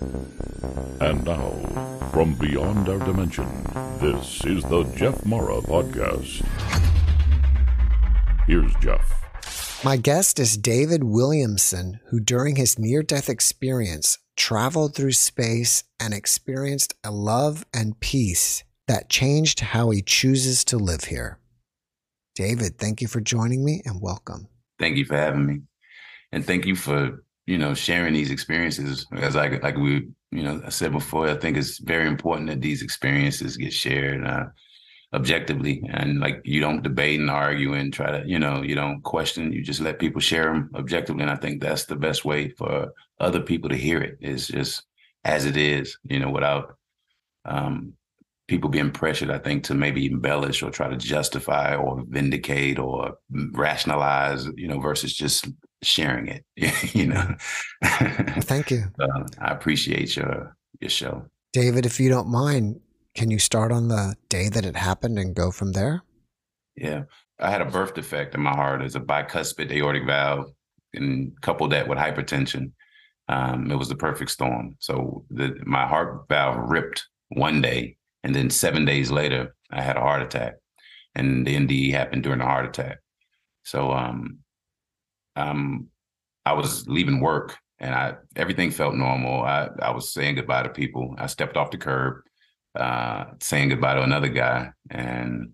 And now, from beyond our dimension, this is the Jeff Mara Podcast. Here's Jeff. My guest is David Williamson, who during his near death experience traveled through space and experienced a love and peace that changed how he chooses to live here. David, thank you for joining me and welcome. Thank you for having me. And thank you for, you know, sharing these experiences. As I like we, you know, I said before, I think it's very important that these experiences get shared uh, objectively and like you don't debate and argue and try to, you know, you don't question, you just let people share them objectively. And I think that's the best way for other people to hear it is just as it is, you know, without um, people being pressured, I think, to maybe embellish or try to justify or vindicate or rationalize, you know, versus just sharing it. you know. Thank you. I appreciate your your show, David. If you don't mind, can you start on the day that it happened and go from there? Yeah, I had a birth defect in my heart. It's a bicuspid aortic valve, and coupled that with hypertension. Um, it was the perfect storm. So the, my heart valve ripped one day and then seven days later, I had a heart attack, and the NDE happened during the heart attack. So um, um, I was leaving work, and I everything felt normal. I I was saying goodbye to people. I stepped off the curb, uh, saying goodbye to another guy, and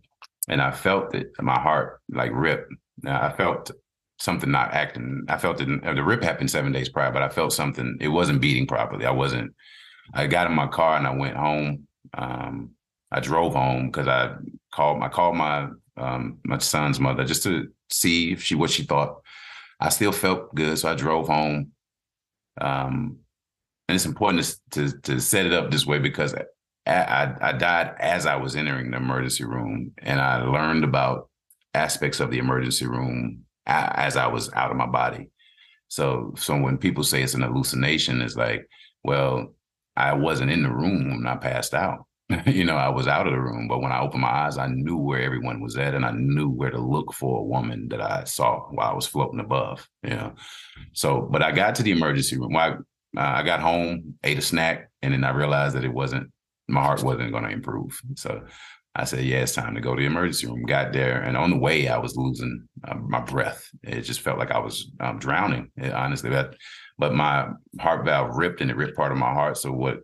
and I felt it. My heart like rip. I felt something not acting. I felt it. The rip happened seven days prior, but I felt something. It wasn't beating properly. I wasn't. I got in my car and I went home um, I drove home because I called I called my um, my son's mother just to see if she what she thought. I still felt good, so I drove home. Um, and it's important to, to, to set it up this way because I, I, I died as I was entering the emergency room, and I learned about aspects of the emergency room as I was out of my body. So so when people say it's an hallucination, it's like, well, I wasn't in the room when I passed out. you know, I was out of the room, but when I opened my eyes, I knew where everyone was at, and I knew where to look for a woman that I saw while I was floating above. You know, so but I got to the emergency room. I, I got home, ate a snack, and then I realized that it wasn't my heart wasn't going to improve. So I said, "Yeah, it's time to go to the emergency room." Got there, and on the way, I was losing uh, my breath. It just felt like I was um, drowning. Honestly, But, but my heart valve ripped and it ripped part of my heart. So what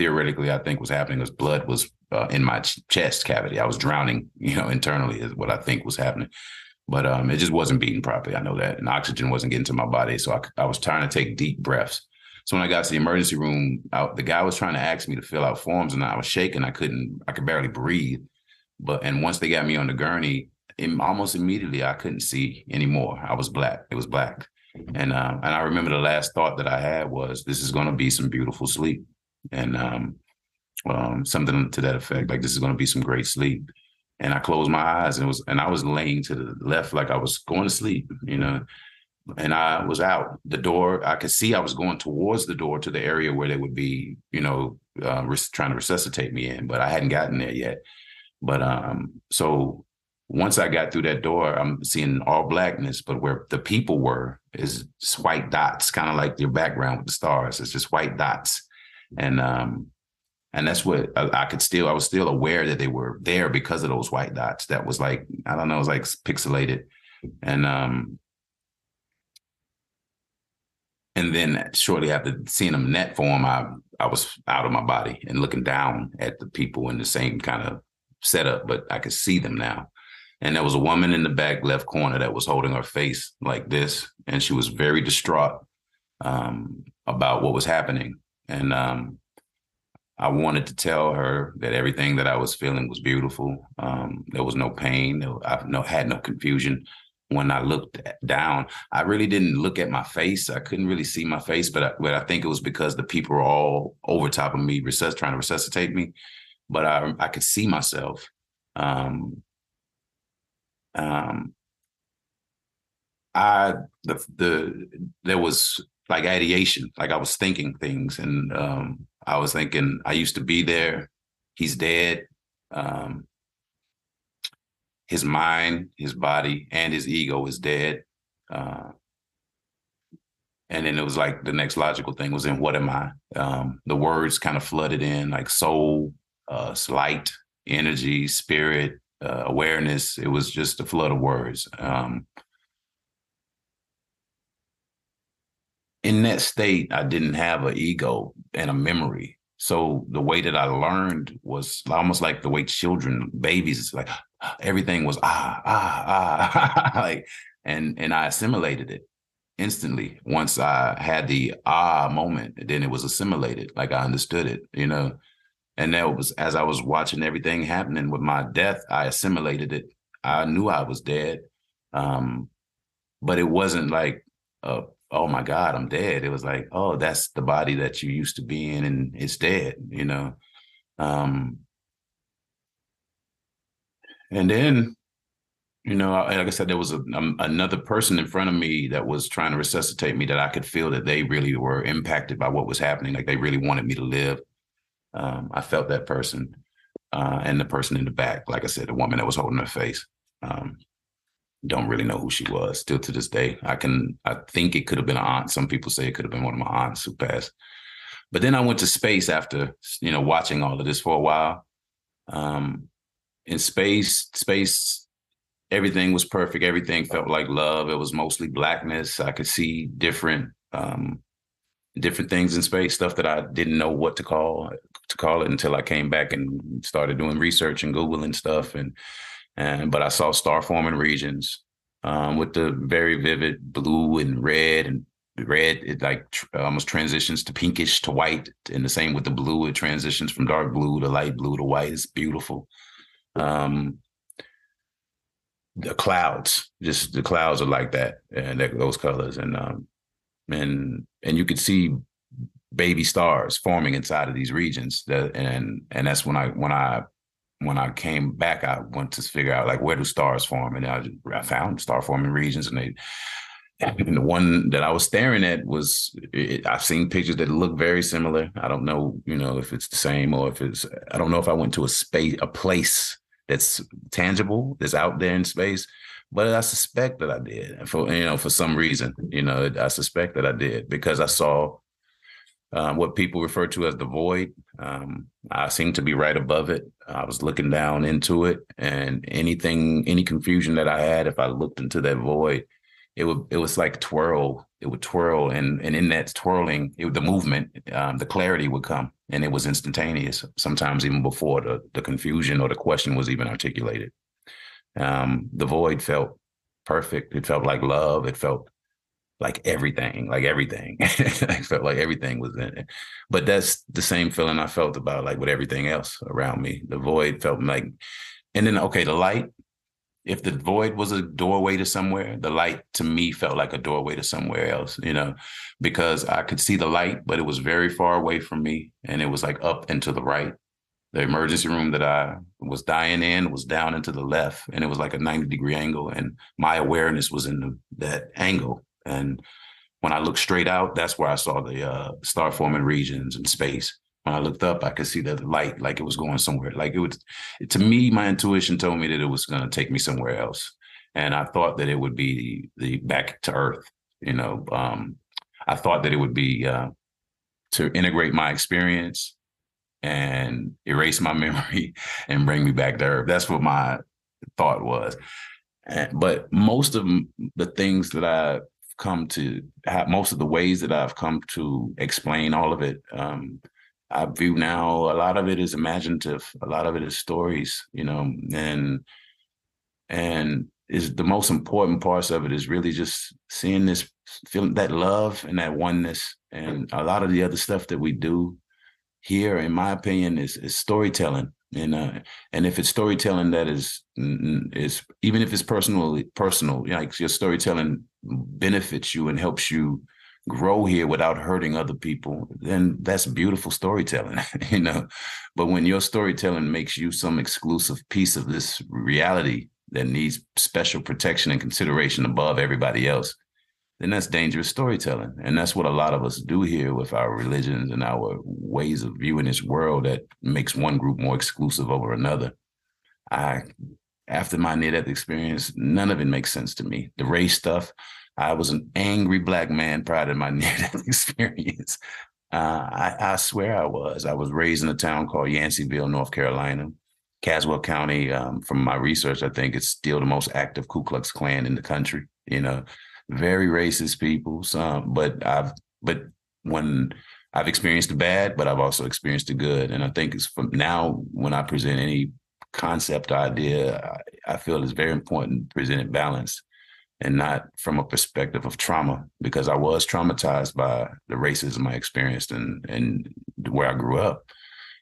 theoretically I think was happening was blood was uh, in my ch- chest cavity. I was drowning, you know, internally is what I think was happening. But um, it just wasn't beating properly. I know that, and oxygen wasn't getting to my body. So I, I was trying to take deep breaths. So when I got to the emergency room, I, the guy was trying to ask me to fill out forms, and I was shaking. I couldn't. I could barely breathe. But and once they got me on the gurney, almost immediately I couldn't see anymore. I was black. It was black. And um, and I remember the last thought that I had was, "This is going to be some beautiful sleep," and um, um, something to that effect, like this is going to be some great sleep. And I closed my eyes and was, and I was laying to the left, like I was going to sleep, you know. And I was out the door. I could see I was going towards the door to the area where they would be, you know, uh, res- trying to resuscitate me in, but I hadn't gotten there yet. But um, so once I got through that door, I'm seeing all blackness, but where the people were is white dots, kind of like your background with the stars. It's just white dots, and um, and that's what I, I, could still. I was still aware that they were there because of those white dots. That was like I don't know, it was like pixelated, and um, and then shortly after seeing them net form, I I was out of my body and looking down at the people in the same kind of setup, but I could see them now and there was a woman in the back left corner that was holding her face like this and she was very distraught um, about what was happening and um, i wanted to tell her that everything that i was feeling was beautiful. Um, there was no pain. I no, had no confusion when i looked down. I really didn't look at my face. I couldn't really see my face but I, but I think it was because the people were all over top of me resusc- trying to resuscitate me. But I, I could see myself. Um, um, I the the there was like ideation, like I was thinking things, and um, I was thinking I used to be there. He's dead. Um, his mind, his body, and his ego is dead. Uh, and then it was like the next logical thing was in what am I? Um, the words kind of flooded in like soul, uh, light, energy, spirit, uh, awareness. It was just a flood of words. Um, in that state, I didn't have an ego and a memory. So the way that I learned was almost like the way children, babies, it's like everything was ah ah ah, like, and and I assimilated it instantly once I had the ah moment. Then it was assimilated, like I understood it, you know. And that was as I was watching everything happening with my death, I assimilated it. I knew I was dead, um, but it wasn't like a oh my God, I'm dead. It was like, oh, that's the body that you used to be in and it's dead, you know. Um and then, you know, like I said, there was a, um, another person in front of me that was trying to resuscitate me that I could feel that they really were impacted by what was happening. Like they really wanted me to live. Um, I felt that person uh, and the person in the back, like I said, the woman that was holding her face. Um, don't really know who she was still to this day. I can I think it could have been an aunt. Some people say it could have been one of my aunts who passed. But then I went to space after, you know, watching all of this for a while. Um, in space, space, everything was perfect. Everything felt like love. It was mostly blackness. I could see different um, different things in space, stuff that I didn't know what to call to call it until I came back and started doing research and Googling stuff and and but I saw star forming regions um, with the very vivid blue and red and red it like tr- almost transitions to pinkish to white and the same with the blue it transitions from dark blue to light blue to white. It's beautiful. Um the clouds just the clouds are like that and those colors and um and and you could see baby stars forming inside of these regions that and and that's when i when i when I came back, I went to figure out like where do stars form, and I, I found star forming regions, and they. And the one that I was staring at was it, I've seen pictures that look very similar. I don't know, you know, if it's the same or if it's. I don't know if I went to a space, a place that's tangible, that's out there in space, but I suspect that I did for you know for some reason. You know, I suspect that I did because I saw um, what people refer to as the void. Um, I seem to be right above it. I was looking down into it, and anything, any confusion that I had, if I looked into that void, it would, it was like twirl. It would twirl, and and in that twirling, it, the movement, um, the clarity would come, and it was instantaneous. Sometimes even before the the confusion or the question was even articulated. Um, the void felt perfect. It felt like love. It felt like everything, like everything. I felt like everything was in it. But that's the same feeling I felt about like with everything else around me. The void felt like, and then okay, the light. If the void was a doorway to somewhere, the light to me felt like a doorway to somewhere else, you know, because I could see the light, but it was very far away from me. And it was like up and to the right. The emergency room that I was dying in was down and to the left, and it was like a 90 degree angle. And my awareness was in the, that angle and when I looked straight out, that's where I saw the uh, star forming regions in space. When I looked up, I could see the light like it was going somewhere. Like it was, to me, my intuition told me that it was going to take me somewhere else. And I thought that it would be the back to Earth. You know, um, I thought that it would be uh, to integrate my experience and erase my memory and bring me back to Earth. That's what my thought was. But most of the things that I come to have most of the ways that I've come to explain all of it. Um, I view now a lot of it is imaginative, a lot of it is stories, you know, and and is the most important parts of it is really just seeing this feeling that love and that oneness and a lot of the other stuff that we do here in my opinion is, is storytelling and uh, and if it's storytelling that is is even if it's personally personal like your storytelling benefits you and helps you grow here without hurting other people, then that's beautiful storytelling, you know. But when your storytelling makes you some exclusive piece of this reality that needs special protection and consideration above everybody else, then that's dangerous storytelling. And that's what a lot of us do here with our religions and our ways of viewing this world that makes one group more exclusive over another. I after my near death experience, none of it makes sense to me. The race stuff, I was an angry black man prior to my near death experience. Uh, I, I, swear I was. I was raised in a town called Yanceyville, North Carolina. Caswell County, um, from my research, I think it's still the most active Ku Klux Klan in the country. You know, very racist people. Some, but I've, but when I've experienced the bad, but I've also experienced the good, and I think it's from now when I present any concept idea, I, I feel it's very important to present it balanced and not from a perspective of trauma because I was traumatized by the racism I experienced and and where I grew up.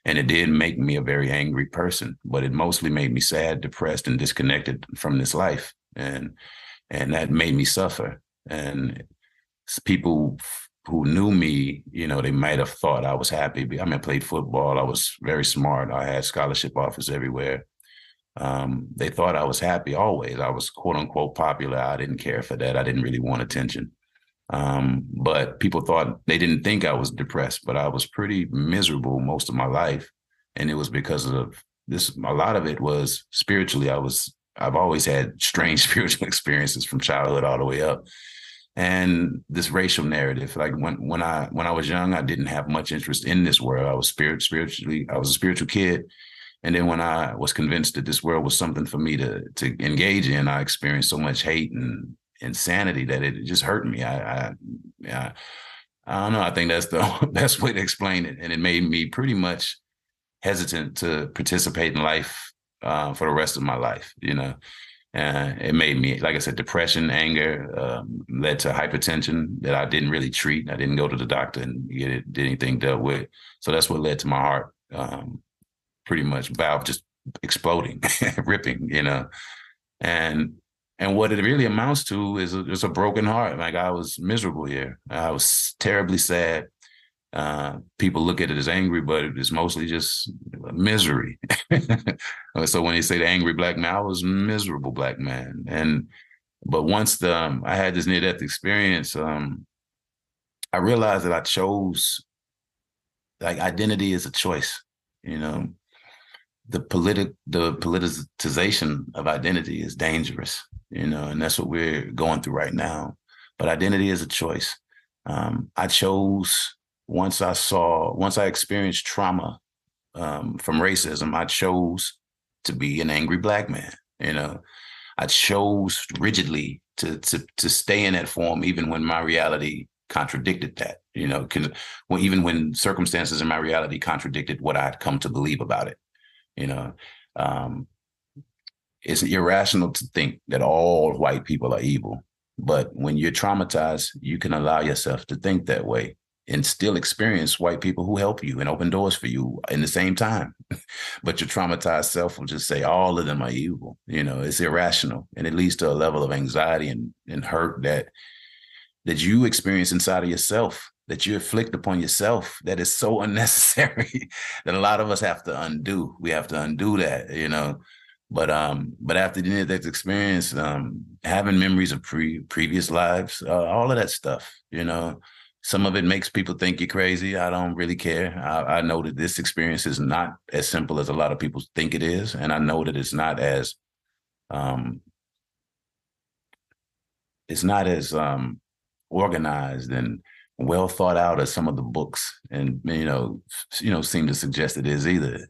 And it did make me a very angry person, but it mostly made me sad, depressed, and disconnected from this life. And and that made me suffer. And people who knew me, you know, they might have thought I was happy. I mean, I played football. I was very smart. I had scholarship offers everywhere. Um, they thought I was happy always. I was quote unquote popular. I didn't care for that. I didn't really want attention. Um, but people thought they didn't think I was depressed, but I was pretty miserable most of my life. And it was because of this. A lot of it was spiritually. I was, I've always had strange spiritual experiences from childhood all the way up and this racial narrative. Like when when I when I was young, I didn't have much interest in this world. I was spirit spiritually, I was a spiritual kid. And then when I was convinced that this world was something for me to to engage in, I experienced so much hate and insanity that it just hurt me. I I, I, I don't know. I think that's the best way to explain it. And it made me pretty much hesitant to participate in life uh, for the rest of my life. You know, And it made me, like I said, depression, anger, um, led to hypertension that I didn't really treat. I didn't go to the doctor and get it, did anything dealt with. So that's what led to my heart, um, pretty much valve just exploding, ripping, you know. And and what it really amounts to is a, a broken heart. Like I was miserable here. I was terribly sad. Uh, people look at it as angry, but it's mostly just misery. so when they say the angry black man, I was miserable black man. And but once the um, I had this near death experience, um, I realized that I chose like identity is a choice. You know, the politic the politicization of identity is dangerous. You know, and that's what we're going through right now. But identity is a choice. Um, I chose once I saw, once I experienced trauma um, from racism, I chose to be an angry black man. You know, I chose rigidly to to to stay in that form, even when my reality contradicted that. You know, can, well, even when circumstances in my reality contradicted what I'd come to believe about it. You know, um, it's irrational to think that all white people are evil. But when you're traumatized, you can allow yourself to think that way and still experience white people who help you and open doors for you in the same time. but your traumatized self will just say all of them are evil. You know, it's irrational and it leads to a level of anxiety and, and hurt that that you experience inside of yourself, that you inflict upon yourself that is so unnecessary that a lot of us have to undo. We have to undo that, you know. But um, but after the near-death experience, um, having memories of pre previous lives, uh, all of that stuff, you know, some of it makes people think you're crazy. I don't really care. I, I, know that this experience is not as simple as a lot of people think it is, and I know that it's not as um, it's not as um, organized and well thought out as some of the books, and you know, you know, seem to suggest it is either.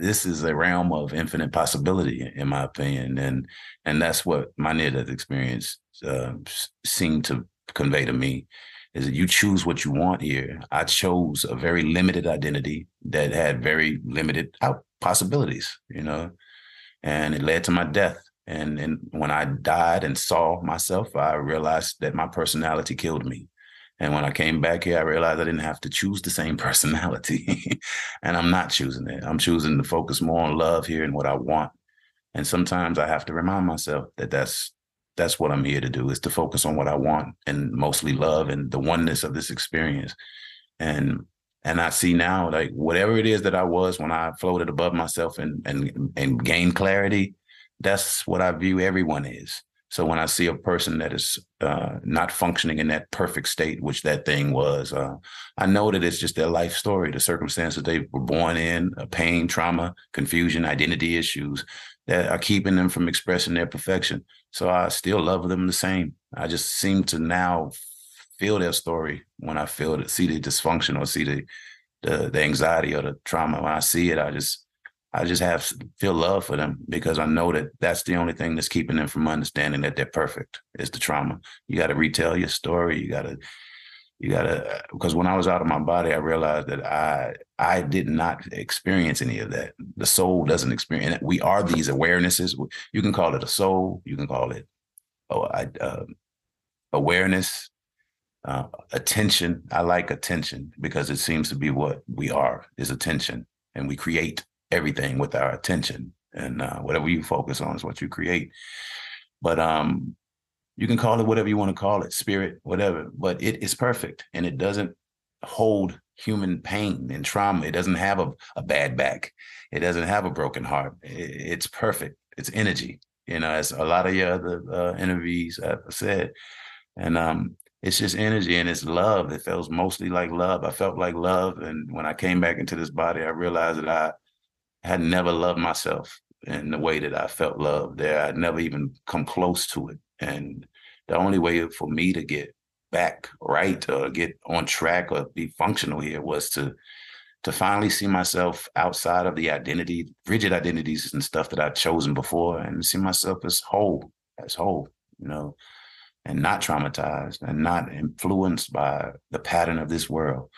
This is a realm of infinite possibility, in my opinion, and and that's what my near death experience uh, seemed to convey to me is that you choose what you want here. I chose a very limited identity that had very limited out possibilities, you know, and it led to my death. And, and when I died and saw myself, I realized that my personality killed me. And when I came back here, I realized I didn't have to choose the same personality. and I'm not choosing it. I'm choosing to focus more on love here and what I want. And sometimes I have to remind myself that that's that's what I'm here to do is to focus on what I want and mostly love and the oneness of this experience. And and I see now like whatever it is that I was when I floated above myself and and and gained clarity, that's what I view everyone is. So when I see a person that is uh, not functioning in that perfect state, which that thing was, uh, I know that it's just their life story, the circumstances they were born in, pain, trauma, confusion, identity issues that are keeping them from expressing their perfection. So I still love them the same. I just seem to now feel their story when I feel it, see the dysfunction or see the, the the anxiety or the trauma. When I see it, I just I just have feel love for them because I know that that's the only thing that's keeping them from understanding that they're perfect is the trauma. You got to retell your story. You got to, you got to, because when I was out of my body, I realized that I, I did not experience any of that. The soul doesn't experience. We are these awarenesses. You can call it a soul. You can call it oh, I, uh, awareness, uh, attention. I like attention because it seems to be what we are is attention and we create everything with our attention and uh, whatever you focus on is what you create but um you can call it whatever you want to call it spirit whatever but it is perfect and it doesn't hold human pain and trauma. It doesn't have a, a bad back. It doesn't have a broken heart. It, it's perfect. It's energy. You know as a lot of your other uh, interviews have said. And um it's just energy and it's love. It feels mostly like love. I felt like love. And when i came back into this body i realized that i had never loved myself in the way that I felt loved there. I'd never even come close to it. And the only way for me to get back right or get on track or be functional here was to to finally see myself outside of the identity, rigid identities and stuff that I'd chosen before and see myself as whole, as whole, you know, and not traumatized and not influenced by the pattern of this world,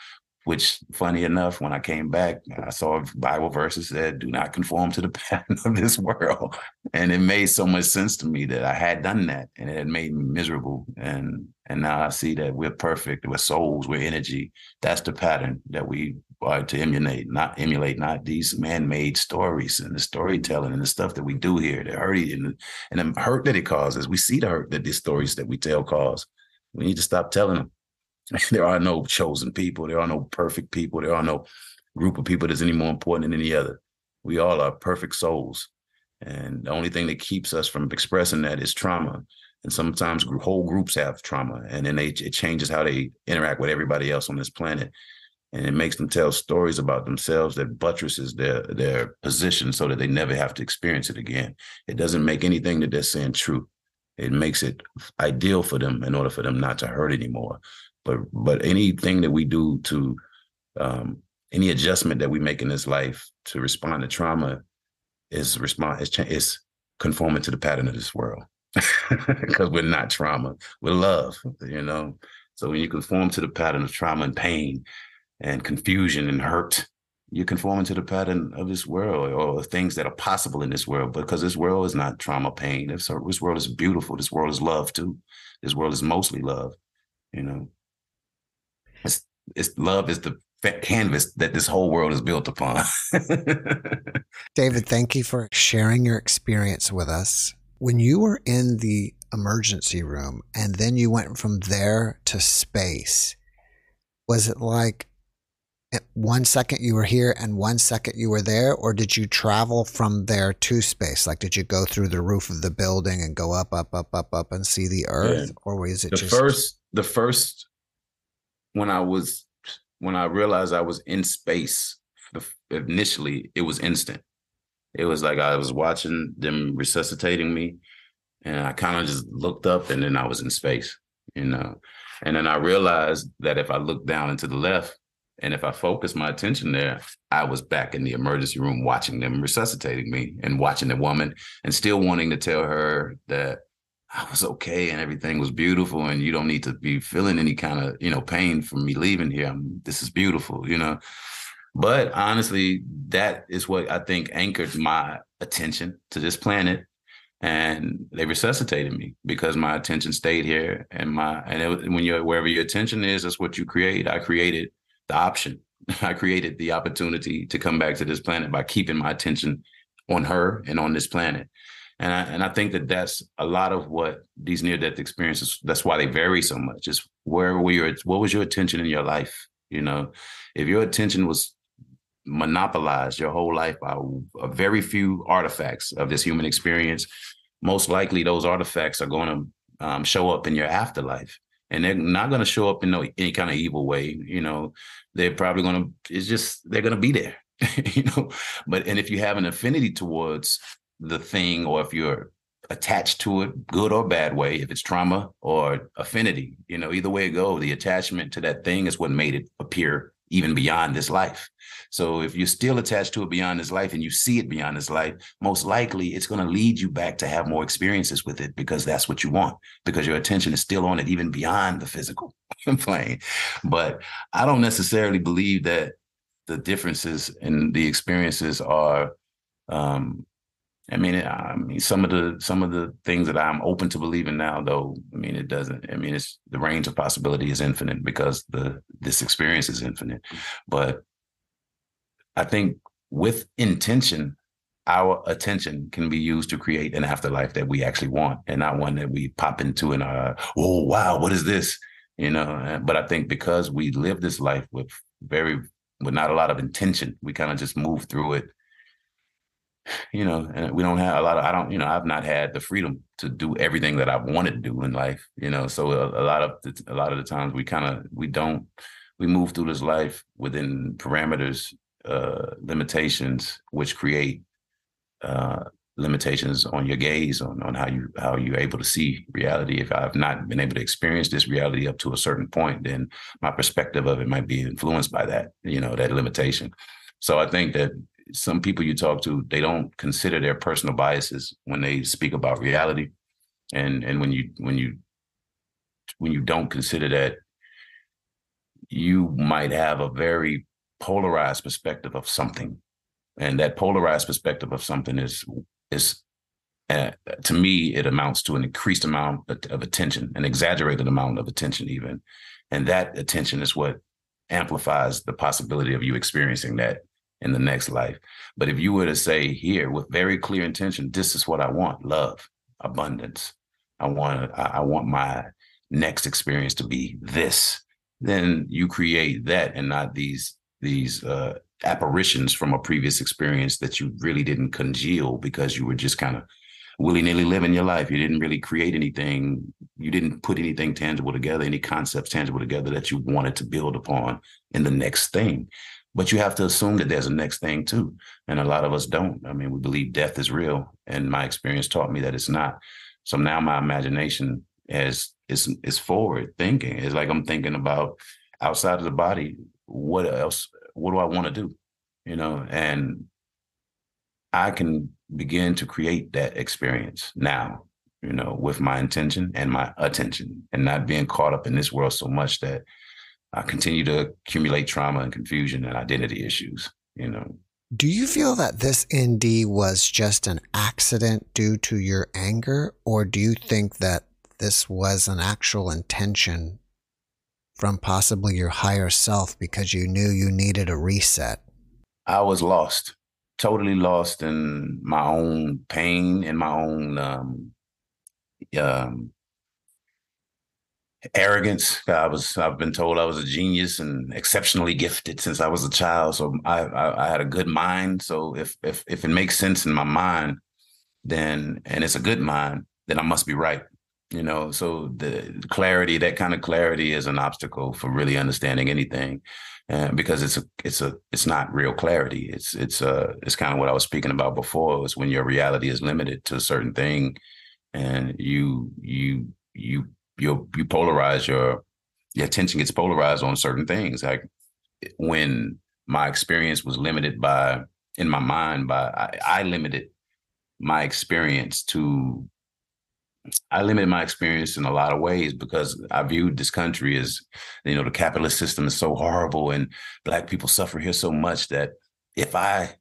which funny enough, when I came back, I saw a Bible verses that do not conform to the pattern of this world. And it made so much sense to me that I had done that and it had made me miserable. And and now I see that we're perfect, we're souls, we're energy. That's the pattern that we are to emulate, not emulate, not these man-made stories and the storytelling and the stuff that we do here, the hurt and, and the hurt that it causes. We see the hurt that these stories that we tell cause. We need to stop telling them there are no chosen people. There are no perfect people. There are no group of people that's any more important than any other. We all are perfect souls. And the only thing that keeps us from expressing that is trauma. And sometimes whole groups have trauma, and then they, it changes how they interact with everybody else on this planet, and it makes them tell stories about themselves that buttresses their their position, so that they never have to experience it again. It doesn't make anything that they're saying true. It makes it ideal for them in order for them not to hurt anymore. But but anything that we do to um, any adjustment that we make in this life to respond to trauma is respond is, is conforming to the pattern of this world. Because we're not trauma we're love you know? So when you conform to the pattern of trauma and pain and confusion and hurt you're conforming to the pattern of this world or things that are possible in this world because this world is not trauma pain. This, this world is beautiful. This world is love too. This world is mostly love you know it's, it's love is the canvas that this whole world is built upon. David, thank you for sharing your experience with us. When you were in the emergency room and then you went from there to space, was it like eh, one second you were here and one second you were there, or did you travel from there to space? Like, did you go through the roof of the building and go up, up, up, up, up and see the Earth, yeah. or was it the just first? The first when I was when I realized I was in space initially, it was instant. It was like I was watching them resuscitating me, and I kind of just looked up, and then I was in space, you know. And then I realized that if I looked down into the left, and if I focused my attention there, I was back in the emergency room watching them resuscitating me and watching the woman and still wanting to tell her that I was okay and everything was beautiful and you don't need to be feeling any kind of, you know, pain from me leaving here. I'm, this is beautiful, you know. But honestly, that is what I think anchored my attention to this planet. And they resuscitated me because my attention stayed here. And my and it, when you're wherever your attention is, that's what you create. I created the option. I created the opportunity to come back to this planet by keeping my attention on her and on this planet. And I, and I think that that's a lot of what these near death experiences. That's why they vary so much. Is where were your what was your attention in your life? You know, if your attention was monopolized your whole life by a very few artifacts of this human experience, most likely those artifacts are going to um, show up in your afterlife. And they're not going to show up in no, any kind of evil way. You know, they're probably going to, it's just, they're going to be there, you know. But, and if you have an affinity towards the thing, or if you're attached to it, good or bad way, if it's trauma or affinity, you know, either way it go, the attachment to that thing is what made it appear even beyond this life. So if you're still attached to it beyond this life and you see it beyond this life, most likely it's going to lead you back to have more experiences with it because that's what you want, because your attention is still on it even beyond the physical plane. But I don't necessarily believe that the differences in the experiences are um, I mean, I mean, some of the some of the things that I'm open to believing now, though, I mean, it doesn't. I mean, it's the range of possibility is infinite because the this experience is infinite. But I think with intention, our attention can be used to create an afterlife that we actually want, and not one that we pop into and uh, oh wow, what is this? You know. But I think because we live this life with very with not a lot of intention, we kind of just move through it you know, and we don't have a lot of, I don't, you know, I've not had the freedom to do everything that I've wanted to do in life, you know, so a, a lot of, the, a lot of the times we kind of, we don't, we move through this life within parameters, uh, limitations, which create, uh, limitations on your gaze on, on how you how you're able to see reality. If i've not been able to experience this reality up to a certain point then my perspective of it might be influenced by that you know that limitation. So i think that some people you talk to, they don't consider their personal biases when they speak about reality. And and when you when you when you don't consider that, you might have a very polarized perspective of something. And that polarized perspective of something is is uh, to me, it amounts to an increased amount of attention, an exaggerated amount of attention, even. And that attention is what amplifies the possibility of you experiencing that in the next life. But if you were to say here with very clear intention, this is what I want: love, abundance. I want I want my next experience to be this. Then you create that and not these these uh, apparitions from a previous experience that you really didn't congeal because you were just kind of willy-nilly living your life. You didn't really create anything. You didn't put anything tangible together, any concepts tangible together that you wanted to build upon in the next thing. But you have to assume that there's a next thing too. And a lot of us don't. I mean, we believe death is real. And my experience taught me that it's not. So now my imagination is is is forward thinking. It's like I'm thinking about outside of the body, what else, what do I want to do? You know, and I can begin to create that experience now, you know, with my intention and my attention and not being caught up in this world so much that I continue to accumulate trauma and confusion and identity issues, you know. Do you feel that this ND was just an accident due to your anger, or do you think that this was an actual intention from possibly your higher self because you knew you needed a reset? I was lost, totally lost in my own pain and my own um, um, arrogance. I was I've been told I was a genius and exceptionally gifted since I was a child. So I, I, I had a good mind. So if if if it makes sense in my mind, then and it's a good mind, then I must be right. You know, so the clarity, that kind of clarity, is an obstacle for really understanding anything, because it's a it's a it's not real clarity. It's it's uh it's kind of what I was speaking about before. Is when your reality is limited to a certain thing, and you you you you you polarize your your attention gets polarized on certain things. Like when my experience was limited by in my mind by I, I limited my experience to I limited my experience in a lot of ways because I viewed this country as, you know, the capitalist system is so horrible and black people suffer here so much that if I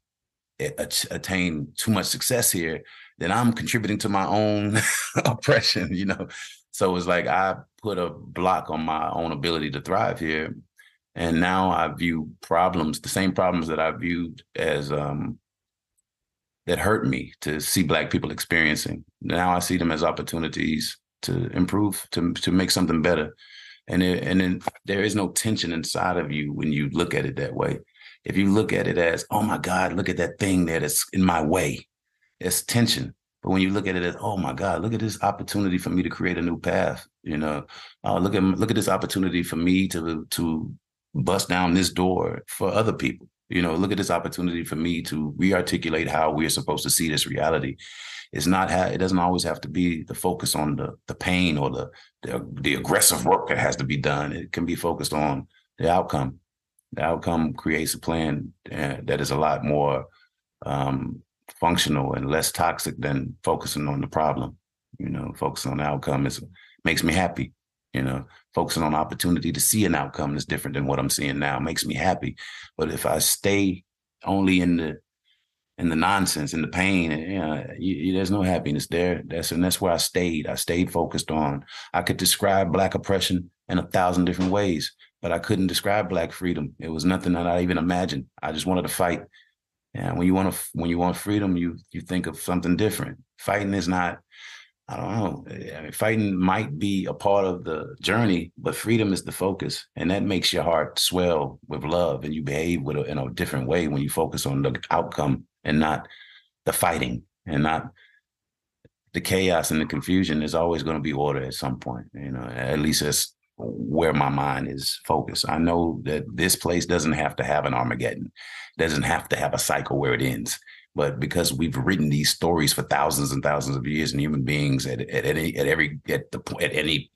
eh, attain too much success here, then I'm contributing to my own oppression, you know. So it's like I put a block on my own ability to thrive here. And now I view problems, the same problems that I viewed as um that hurt me to see black people experiencing. Now I see them as opportunities to improve, to to make something better. And it, and then there is no tension inside of you when you look at it that way. If you look at it as, oh my God, look at that thing that's in my way, it's tension. But when you look at it as, oh my God, look at this opportunity for me to create a new path. You know, uh, look at look at this opportunity for me to to bust down this door for other people. You know, look at this opportunity for me to re-articulate how we're supposed to see this reality. It's not ha- it doesn't always have to be the focus on the the pain or the, the the aggressive work that has to be done. It can be focused on the outcome. The outcome creates a plan uh, that is a lot more um, functional and less toxic than focusing on the problem. You know, focusing on the outcome is makes me happy. You know, focusing on opportunity to see an outcome that's different than what I'm seeing now makes me happy. But if I stay only in the in the nonsense and the pain, eh, and, you know, you, there's no happiness there. That's and that's where I stayed. I stayed focused on. I could describe black oppression in a thousand different ways, but I couldn't describe black freedom. It was nothing that I even imagined. I just wanted to fight. And when you want to, when you want freedom, you you think of something different. Fighting is not I don't know. I mean, fighting might be a part of the journey, but freedom is the focus, and that makes your heart swell with love, and you behave with a, in a different way when you focus on the outcome and not the fighting, and not the chaos and the confusion. There's always going to be order at some point. You know, at least that's where my mind is focused. I know that this place doesn't have to have an Armageddon, doesn't have to have a cycle where it ends but because we've written these stories for thousands and thousands of years and human beings at, at any at every at the at any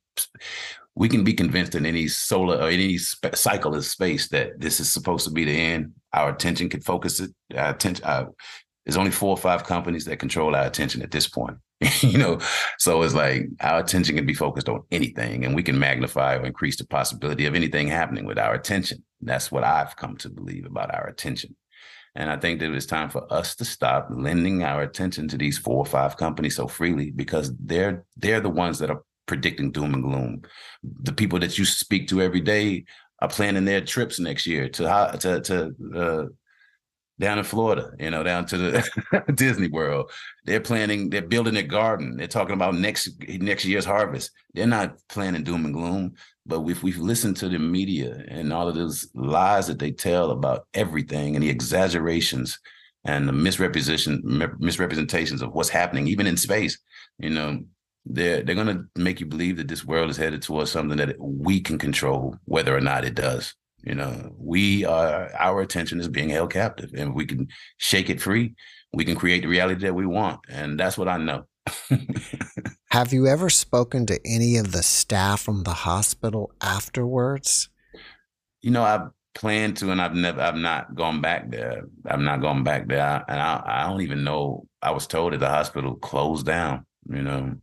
we can be convinced in any solar or any cycle of space that this is supposed to be the end our attention can focus it our attention uh, there's only four or five companies that control our attention at this point you know? So it's like our attention can be focused on anything and we can magnify or increase the possibility of anything happening with our attention. That's what i've come to believe about our attention. And I think that it's time for us to stop lending our attention to these four or five companies so freely because they're they're the ones that are predicting doom and gloom. The people that you speak to every day are planning their trips next year to to to uh, down in Florida, you know, down to the Disney World. They're planning, they're building a garden. They're talking about next next year's harvest. They're not planning doom and gloom. But if we've listened to the media and all of those lies that they tell about everything and the exaggerations and the misrepresentation misrepresentations of what's happening, even in space, you know, they're they're gonna make you believe that this world is headed towards something that we can control, whether or not it does. You know, we are our attention is being held captive, and we can shake it free. We can create the reality that we want, and that's what I know. Have you ever spoken to any of the staff from the hospital afterwards? You know, I've planned to, and I've never, I've not gone back there. I've not gone back there, and I, I don't even know. I was told that the hospital closed down. You know,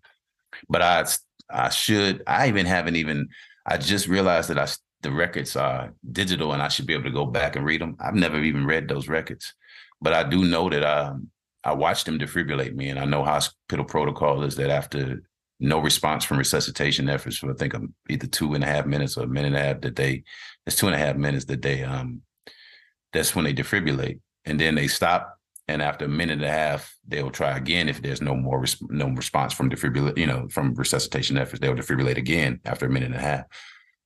but I, I should. I even haven't even. I just realized that I the records are digital and I should be able to go back and read them. I've never even read those records, but I do know that um, I watched them defibrillate me, and I know hospital protocol is that after no response from resuscitation efforts for I think um, either two and a half minutes or a minute and a half that they it's two and a half minutes that they um that's when they defibrillate and then they stop and after a minute and a half they'll try again if there's no more res- no response from defibrillate you know from resuscitation efforts they'll defibrillate again after a minute and a half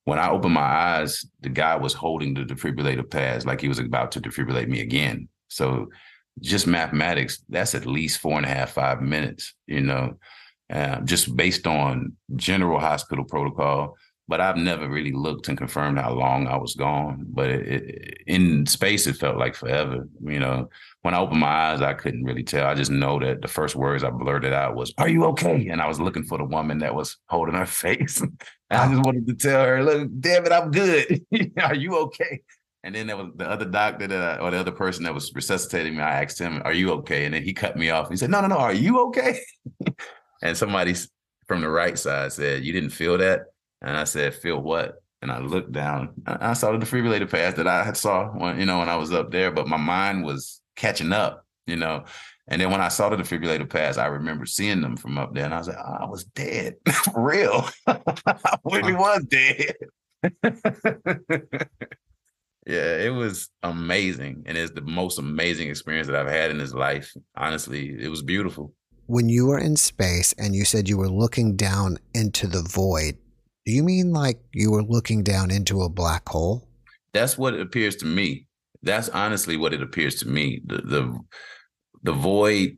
when I opened my eyes, the guy was holding the defibrillator pads like he was about to defibrillate me again. So just mathematics, that's at least four and a half, five minutes, you know, uh, just based on general hospital protocol. But I've never really looked and confirmed how long I was gone. But it, it, in space, it felt like forever. You know, when I opened my eyes, I couldn't really tell. I just know that the first words I blurted out was, "Are you okay?" And I was looking for the woman that was holding her face. And I just wanted to tell her, "Look, damn it, I'm good. Are you okay?" And then there was the other doctor that, or the other person that was resuscitating me. I asked him, "Are you okay?" And then he cut me off. He said, "No, no, no. Are you okay?" and somebody from the right side said, "You didn't feel that?" And I said, "Feel what?" And I looked down. I saw the defibrillator pads that I had saw when you know when I was up there, but my mind was catching up, you know. And then when I saw the defibrillator pads, I remember seeing them from up there, and I was like, oh, I was dead, for real. I really was dead. yeah, it was amazing. And it's the most amazing experience that I've had in this life. Honestly, it was beautiful. When you were in space and you said you were looking down into the void, do you mean like you were looking down into a black hole? That's what it appears to me. That's honestly what it appears to me. The the the void,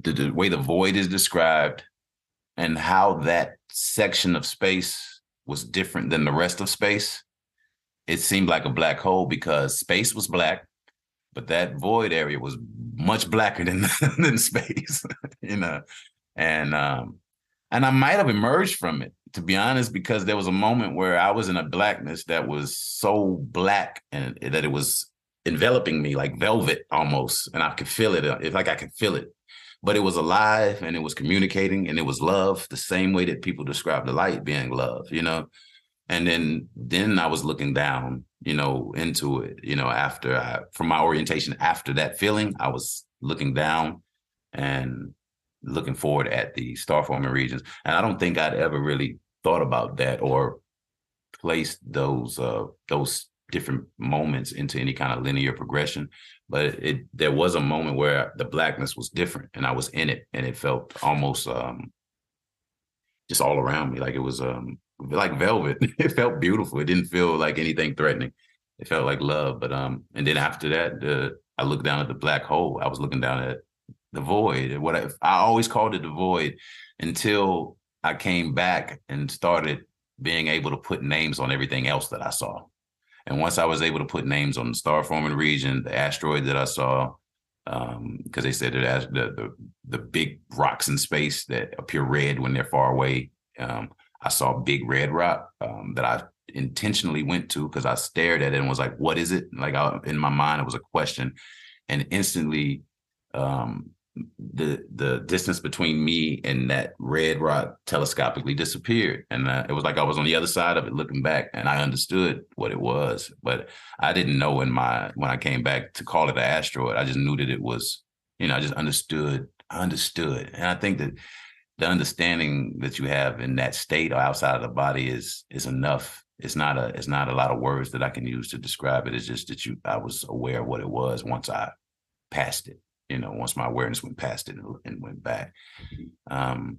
the, the way the void is described, and how that section of space was different than the rest of space. It seemed like a black hole because space was black, but that void area was much blacker than than space, you know. And um, and I might have emerged from it to be honest, because there was a moment where I was in a blackness that was so black and that it was enveloping me like velvet almost, and I could feel it. Uh, it's like I could feel it, but it was alive and it was communicating and it was love, the same way that people describe the light being love, you know. And then then I was looking down, you know, into it, you know, after I, from my orientation after that feeling, I was looking down and looking forward at the star forming regions. And I don't think I'd ever really thought about that or placed those uh those different moments into any kind of linear progression. But it there was a moment where the blackness was different and I was in it and it felt almost um just all around me. Like it was um like velvet. it felt beautiful. It didn't feel like anything threatening. It felt like love. But um and then after that, the I looked down at the black hole. I was looking down at the void. What I, I always called it the void until I came back and started being able to put names on everything else that I saw. And once I was able to put names on the star forming region, the asteroid that I saw, because um, they said that the, the, the big rocks in space that appear red when they're far away. Um, I saw big red rock um, that I intentionally went to because I stared at it and was like, "What is it?" Like I, in my mind, it was a question, and instantly um, the the distance between me and that red rock telescopically disappeared. And uh, it was like i was on the other side of it looking back and i understood what it was. But i didn't know in my when i came back to call it an asteroid i just knew that it was you know i just understood i understood. And i think that the understanding that you have in that state or outside of the body is is enough. It's not a it's not a lot of words that i can use to describe it. It's just that you i was aware of what it was once i passed it you know, once my awareness went past it and went back. Um,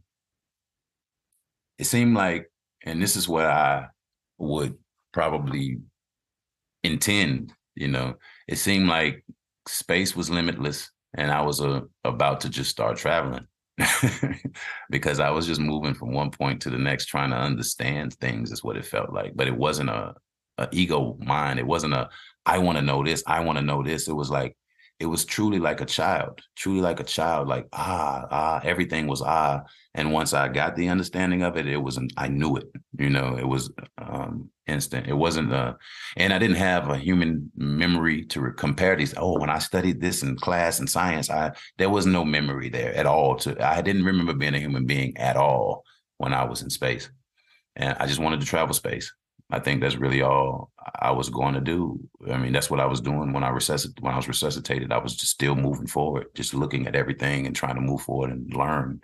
it seemed like, and this is what I would probably intend, you know, it seemed like space was limitless and I was uh, about to just start traveling because I was just moving from one point to the next, trying to understand things is what it felt like. But it wasn't a, a ego mind. It wasn't a, I want to know this. I want to know this. It was like, it was truly like a child, truly like a child, like ah, ah, everything was ah. And once I got the understanding of it, it was, I knew it, you know, it was um, instant. It wasn't, uh, and I didn't have a human memory to re- compare these. Oh, when I studied this in class and science, I, there was no memory there at all. To, I didn't remember being a human being at all when I was in space. And I just wanted to travel space. I think that's really all I was going to do. I mean, that's what I was doing when I resuscitated. When I was resuscitated, I was just still moving forward, just looking at everything and trying to move forward and learn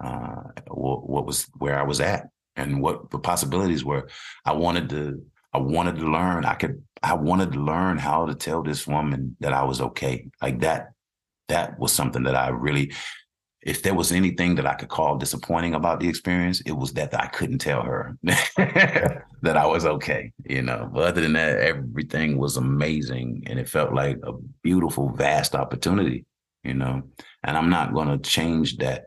uh, what, what was where I was at and what the possibilities were. I wanted to. I wanted to learn. I could. I wanted to learn how to tell this woman that I was okay. Like that. That was something that I really if there was anything that I could call disappointing about the experience, it was that I couldn't tell her that I was okay, you know. But other than that, everything was amazing and it felt like a beautiful, vast opportunity, you know. And I'm not gonna change that.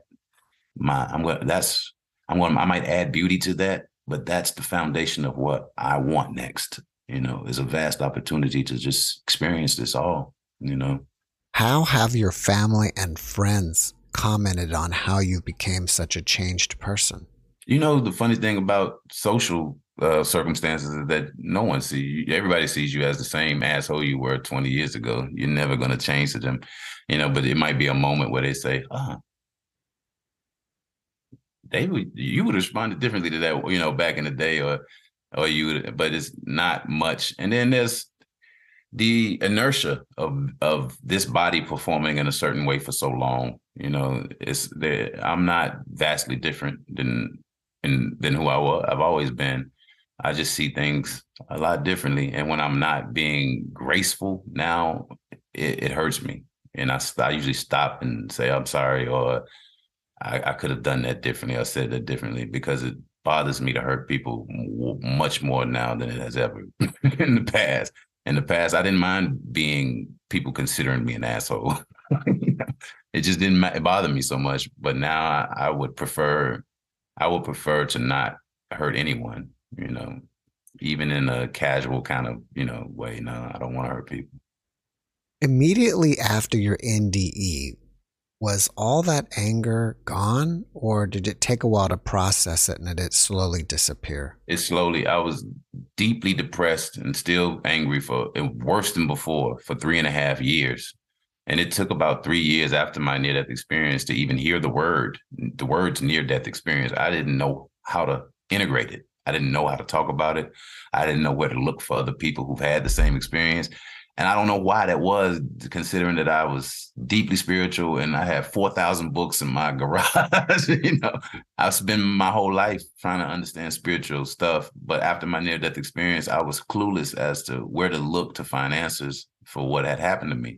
My I'm gonna that's I'm gonna I might add beauty to that, but that's the foundation of what I want next, you know, is a vast opportunity to just experience this all, you know. How have your family and friends commented on how you became such a changed person. You know, the funny thing about social uh, circumstances is that no one sees you. Everybody sees you as the same asshole you were 20 years ago. You're never going to change to them, you know, but it might be a moment where they say, oh, they would, you would respond differently to that, you know, back in the day or, or you would, but it's not much. And then there's the inertia of of this body performing in a certain way for so long. You know, it's there. I'm not vastly different than than who I was. I've always been, I just see things a lot differently. And when I'm not being graceful now, it, it hurts me. And I, I usually stop and say, I'm sorry, or I, I could have done that differently. I said that differently because it bothers me to hurt people much more now than it has ever in the past. In the past, I didn't mind being people considering me an asshole. it just didn't bother me so much. But now I, I would prefer, I would prefer to not hurt anyone. You know, even in a casual kind of you know way. No, I don't want to hurt people. Immediately after your NDE, was all that anger gone or did it take a while to process it and did it slowly disappear it slowly i was deeply depressed and still angry for worse than before for three and a half years and it took about three years after my near death experience to even hear the word the words near death experience i didn't know how to integrate it i didn't know how to talk about it i didn't know where to look for other people who've had the same experience and I don't know why that was, considering that I was deeply spiritual and I had 4,000 books in my garage. you know, I've spent my whole life trying to understand spiritual stuff. But after my near death experience, I was clueless as to where to look to find answers for what had happened to me.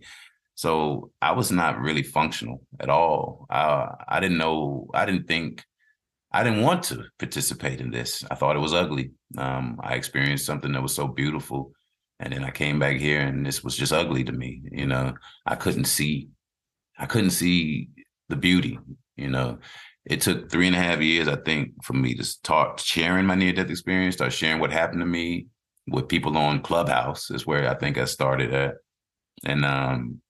So I was not really functional at all. I, I didn't know, I didn't think, I didn't want to participate in this. I thought it was ugly. Um, I experienced something that was so beautiful and then I came back here and this was just ugly to me. You know, I couldn't see, I couldn't see the beauty, you know. It took three and a half years, I think, for me to start sharing my near death experience, start sharing what happened to me with people on Clubhouse, is where I think I started at. And um,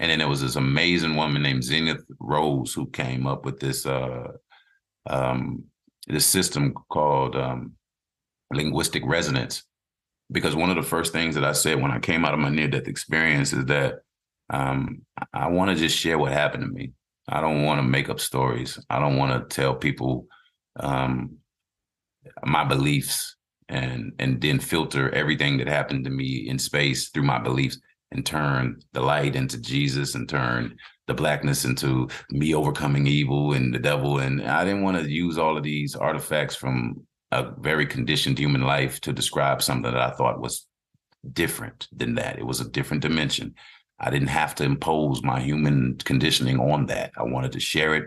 and then there was this amazing woman named Zenith Rose who came up with this uh um this system called um linguistic resonance because one of the first things that I said when I came out of my near death experience is that um, I want to just share what happened to me. I don't want to make up stories. I don't want to tell people um, my beliefs and and then filter everything that happened to me in space through my beliefs and turn the light into Jesus and turn the blackness into me overcoming evil and the devil. And I didn't want to use all of these artifacts from a very conditioned human life to describe something that I thought was different than that. It was a different dimension. I didn't have to impose my human conditioning on that. I wanted to share it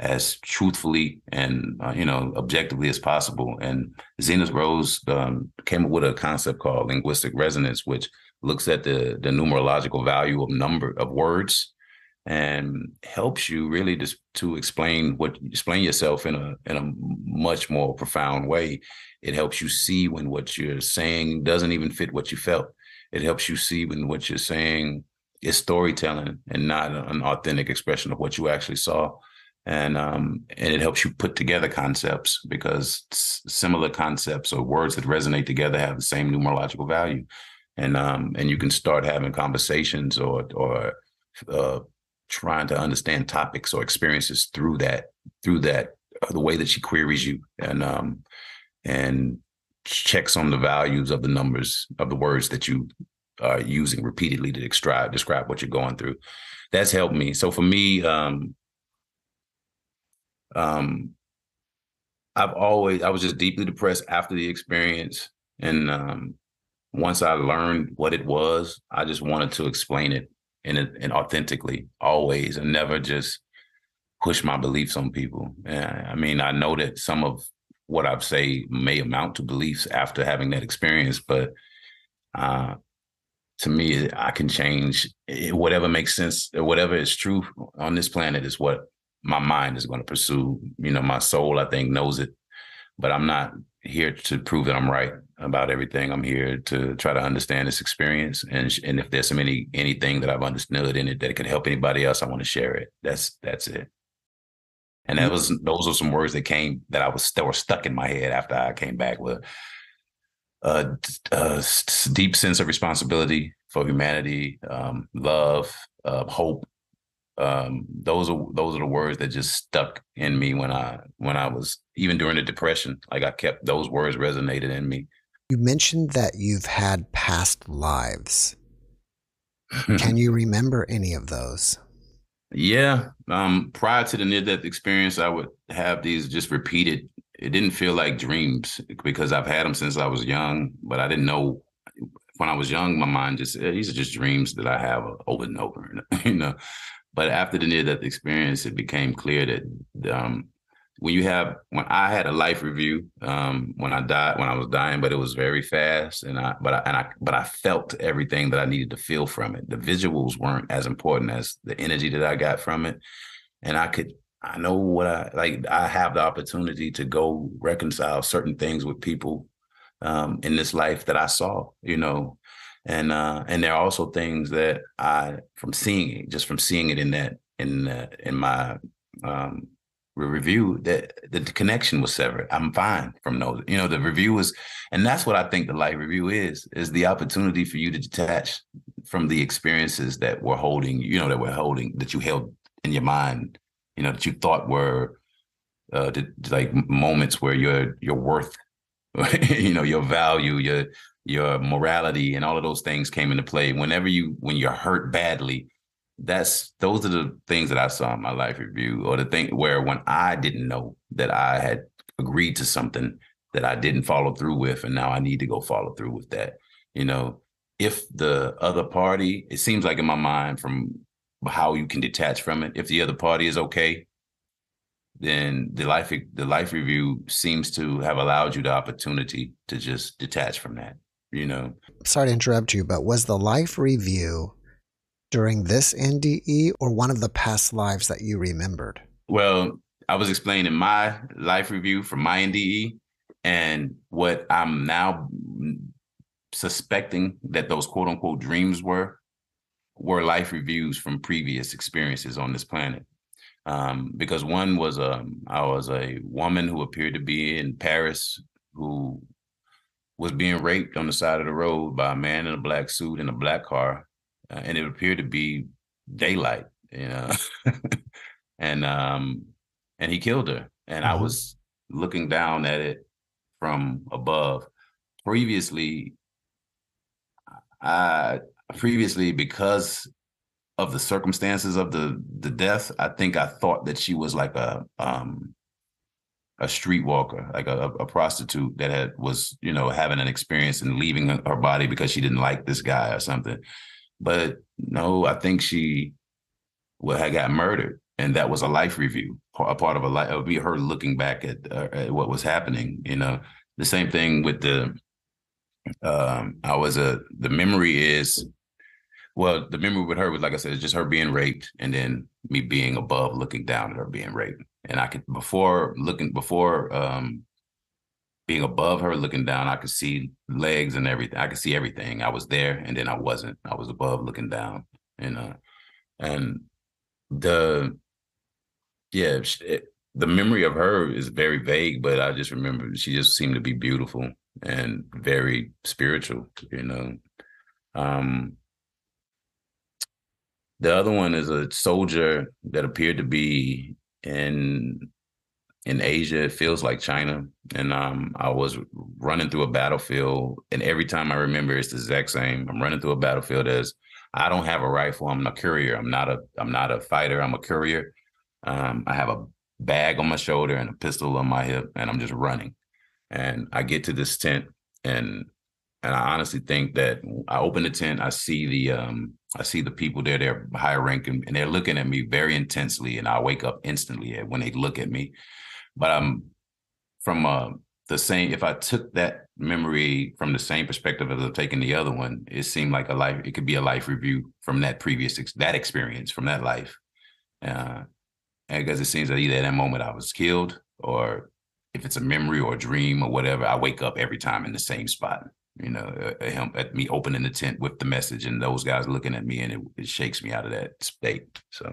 as truthfully and uh, you know objectively as possible. And Zenith Rose um, came up with a concept called linguistic resonance, which looks at the the numerological value of number of words and helps you really just to explain what explain yourself in a in a much more profound way. It helps you see when what you're saying doesn't even fit what you felt. It helps you see when what you're saying is storytelling and not an authentic expression of what you actually saw. And um, and it helps you put together concepts because similar concepts or words that resonate together have the same numerological value, and um, and you can start having conversations or or uh, trying to understand topics or experiences through that through that uh, the way that she queries you. And um and checks on the values of the numbers of the words that you are using repeatedly to describe describe what you're going through. That's helped me. So for me um um i've always i was just deeply depressed after the experience. And um once i learned what it was i just wanted to explain it and and authentically always, and never just push my beliefs on people. I mean, I know that some of what I've say may amount to beliefs after having that experience, but uh, to me, I can change whatever makes sense, whatever is true on this planet is what my mind is going to pursue. You know, my soul, I think, knows it, but I'm not here to prove that I'm right about everything. I'm here to try to understand this experience, and and if there's some any anything that I've understood in it that could help anybody else, I want to share it. That's that's it. And that mm-hmm. was those are some words that came that I was that were stuck in my head after I came back with a, a deep sense of responsibility for humanity, um, love, uh, hope, um, those are those are the words that just stuck in me when I when I was even during the depression. Like I kept those words resonated in me. You mentioned that you've had past lives. Can you remember any of those? Yeah. Um, prior to the near death experience, I would have these just repeated it didn't feel like dreams because I've had them since I was young, but I didn't know when I was young. My mind just these are just dreams that I have over and over, you know. But after the near death experience, it became clear that um, when you have when I had a life review um, when I died when I was dying, but it was very fast, and I but I, and I but I felt everything that I needed to feel from it. The visuals weren't as important as the energy that I got from it, and I could I know what I like. I have the opportunity to go reconcile certain things with people um, in this life that I saw, you know, and uh, and there are also things that I from seeing it, just from seeing it in that in uh, in my um, review that the connection was severed. I'm fine from those. You know, the review was, and that's what I think the life review is, is the opportunity for you to detach from the experiences that were holding, you know, that were holding, that you held in your mind, you know, that you thought were uh, like moments where your your worth, you know, your value, your your morality, and all of those things came into play. Whenever you when you're hurt badly, that's those are the things that I saw in my life review, or the thing where when I didn't know that I had agreed to something that I didn't follow through with, and now I need to go follow through with that. You know, if the other party, it seems like in my mind from how you can detach from it, if the other party is okay, then the life the life review seems to have allowed you the opportunity to just detach from that. You know. Sorry to interrupt you, but was the life review during this NDE or one of the past lives that you remembered? Well, I was explaining my life review from my NDE and what I'm now suspecting that those quote unquote dreams were were life reviews from previous experiences on this planet. Um, because one was um, I was a woman who appeared to be in Paris who was being raped on the side of the road by a man in a black suit in a black car uh, and it appeared to be daylight, you know, and um, and he killed her, and mm-hmm. I was looking down at it from above. Previously, I previously because of the circumstances of the the death, I think I thought that she was like a um a streetwalker, like a, a prostitute that had was you know having an experience and leaving her body because she didn't like this guy or something. But no, I think she well had got murdered, and that was a life review, a part of a life. It would be her looking back at, uh, at what was happening. You know, the same thing with the. Um, I was a the memory is, well, the memory with her was like I said, it's just her being raped, and then me being above, looking down at her being raped, and I could before looking before um being above her, looking down, I could see legs and everything. I could see everything. I was there, and then I wasn't. I was above, looking down, and uh, and the yeah, it, the memory of her is very vague, but I just remember she just seemed to be beautiful and very spiritual. You know, um, the other one is a soldier that appeared to be in in Asia. It feels like China. And um, I was running through a battlefield, and every time I remember, it's the exact same. I'm running through a battlefield as I don't have a rifle. I'm a courier. I'm not a. I'm not a fighter. I'm a courier. Um, I have a bag on my shoulder and a pistol on my hip, and I'm just running. And I get to this tent, and and I honestly think that I open the tent, I see the um, I see the people there, they're higher ranking, and they're looking at me very intensely, and I wake up instantly when they look at me. But I'm from uh, the same. If I took that memory from the same perspective as I'm taking the other one, it seemed like a life. It could be a life review from that previous ex- that experience from that life. Uh, because it seems that either at that moment I was killed, or if it's a memory or a dream or whatever, I wake up every time in the same spot. You know, uh him at me opening the tent with the message, and those guys looking at me, and it, it shakes me out of that state. So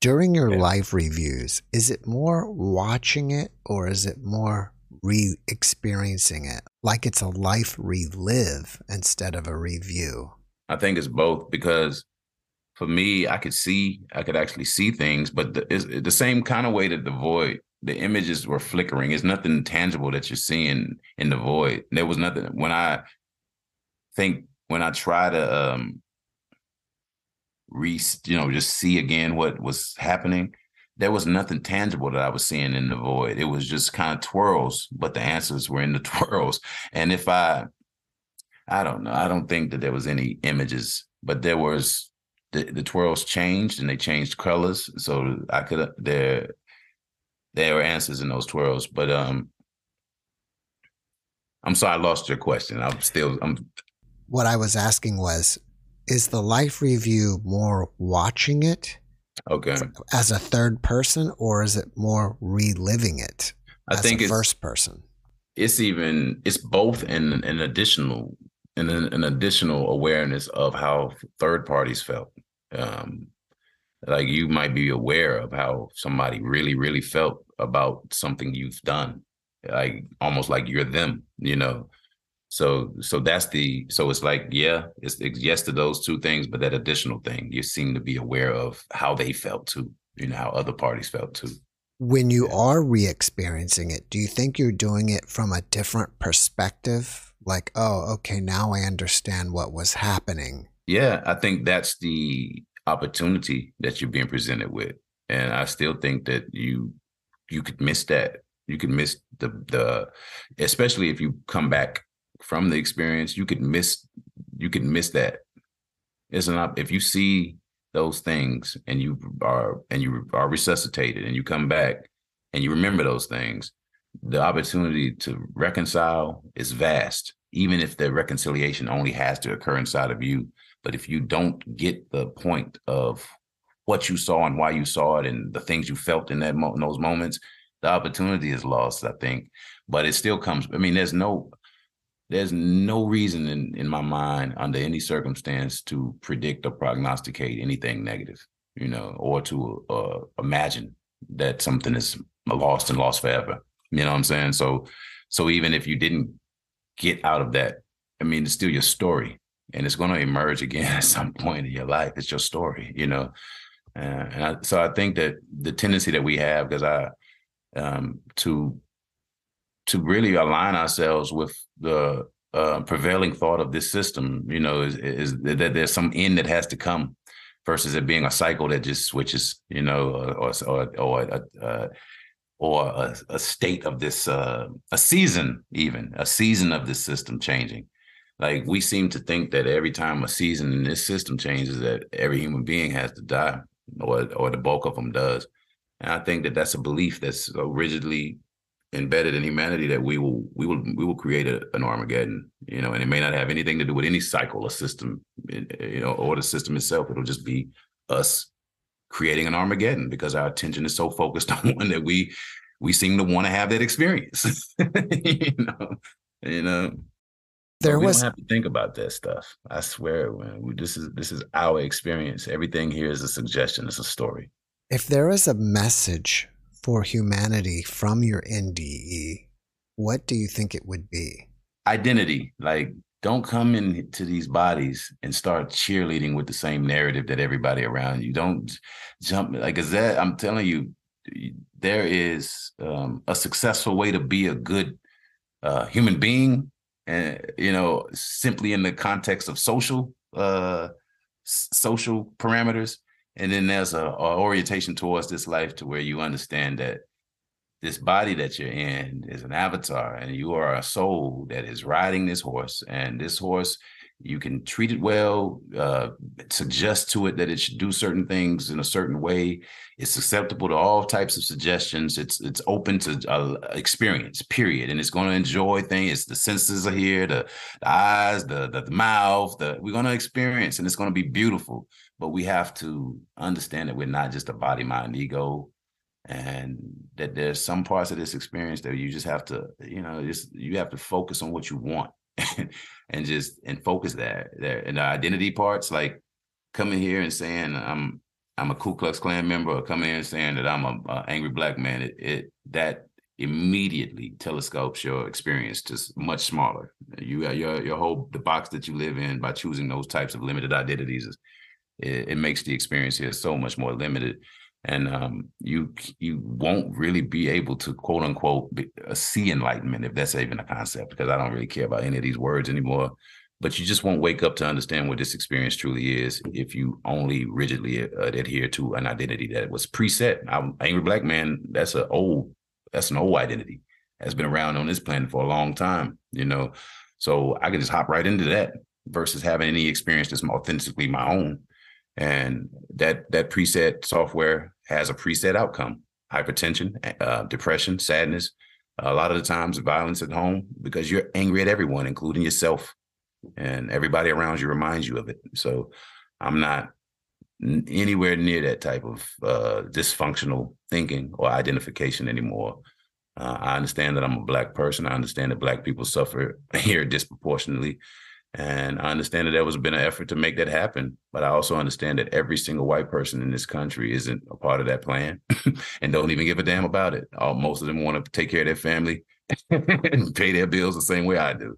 during your yeah. life reviews, is it more watching it or is it more re experiencing it? Like it's a life relive instead of a review? I think it's both because for me, I could see, I could actually see things, but the, it's the same kind of way that the void, the images were flickering. It's nothing tangible that you're seeing in the void. There was nothing when I think when I try to um re you know just see again what was happening there was nothing tangible that I was seeing in the void. It was just kind of twirls, but the answers were in the twirls. And if I, I don't know, I don't think that there was any images, but there was the, the twirls changed and they changed colors, so I could there there were answers in those twirls. But um, I'm sorry, I lost your question. I'm still I'm. What I was asking was, is the life review more watching it? Okay. As a third person, or is it more reliving it? I think a it's first person. It's even it's both an an additional an, an additional awareness of how third parties felt. Um, like you might be aware of how somebody really really felt about something you've done, like almost like you're them, you know. So so that's the so it's like yeah, it's, it's yes to those two things, but that additional thing you seem to be aware of how they felt too, you know, how other parties felt too. When you are re-experiencing it, do you think you're doing it from a different perspective? Like, oh, okay, now I understand what was happening. Yeah, I think that's the opportunity that you're being presented with. And I still think that you you could miss that. You could miss the the especially if you come back from the experience, you could miss you could miss that. It's not if you see those things and you are and you are resuscitated and you come back and you remember those things, the opportunity to reconcile is vast, even if the reconciliation only has to occur inside of you. But if you don't get the point of what you saw and why you saw it and the things you felt in that mo- in those moments, the opportunity is lost. I think, but it still comes. I mean, there's no there's no reason in, in my mind under any circumstance to predict or prognosticate anything negative, you know, or to uh, imagine that something is lost and lost forever. You know what I'm saying? So, so even if you didn't get out of that, I mean, it's still your story, and it's going to emerge again at some point in your life. It's your story, you know. Uh, and I, so I think that the tendency that we have, because I, um, to to really align ourselves with the uh, prevailing thought of this system, you know, is, is, that there's some end that has to come versus it being a cycle that just switches, you know, or or or a, uh, or a, a, state of this uh, a season even a season of this system changing. Like we seem to think that every time a season in this system changes, that every human being has to die, or or the bulk of them does. And I think that that's a belief that's rigidly embedded in humanity that we will we will we will create a, an Armageddon, you know, and it may not have anything to do with any cycle or system, eh, eh, you know, or the system itself. It'll just be us creating an Armageddon because our attention is so focused on one that we we seem to want to have that experience. you know, you um, know. There we was don't have to think about that stuff. I swear, man. We, this is this is our experience. Everything here is a suggestion. It's a story. If there is a message for humanity from your NDE, what do you think it would be? Identity. Like, don't come into these bodies and start cheerleading with the same narrative that everybody around you. Don't jump. Like, is that, I'm telling you, there is um, a successful way to be a good uh, human being, and you know, simply in the context of social uh, social parameters and then there's a, a, orientation towards this life to where you understand that this body that you're in is an avatar and you are a soul that is riding this horse. And this horse you can treat it well uh, suggest to it that it should do certain things in a certain way. It's susceptible to all types of suggestions. It's it's open to uh, experience period. And it's going to enjoy things. The senses are here the, the eyes the, the, the mouth the we're going to experience and it's going to be beautiful but we have to understand that we're not just a body mind ego and that there's some parts of this experience that you just have to you know just you have to focus on what you want and just and focus that there and the identity parts like coming here and saying i'm i'm a ku klux klan member or coming here and saying that i'm a, a angry black man it, it that immediately telescopes your experience to much smaller. You your your whole the box that you live in by choosing those types of limited identities is it, it makes the experience here so much more limited and um, you you won't really be able to quote unquote be, uh, see enlightenment if that's even a concept because I don't really care about any of these words anymore. but you just won't wake up to understand what this experience truly is if you only rigidly uh, adhere to an identity that was preset. I'm angry black man. That's an old, that's an old identity. Has been around on this planet for a long time, you know. So I can just hop right into that versus having any experience that's authentically my own. And that that preset software has a preset outcome: hypertension, uh, depression, sadness. A lot of the times, violence at home because you're angry at everyone, including yourself and everybody around you reminds you of it. So I'm not anywhere near that type of uh, dysfunctional thinking or identification anymore. Uh, I understand that I'm a black person. I understand that black people suffer here disproportionately. And I understand that there was been an effort to make that happen. But I also understand that every single white person in this country isn't a part of that plan and don't even give a damn about it. All, most of them want to take care of their family and pay their bills the same way I do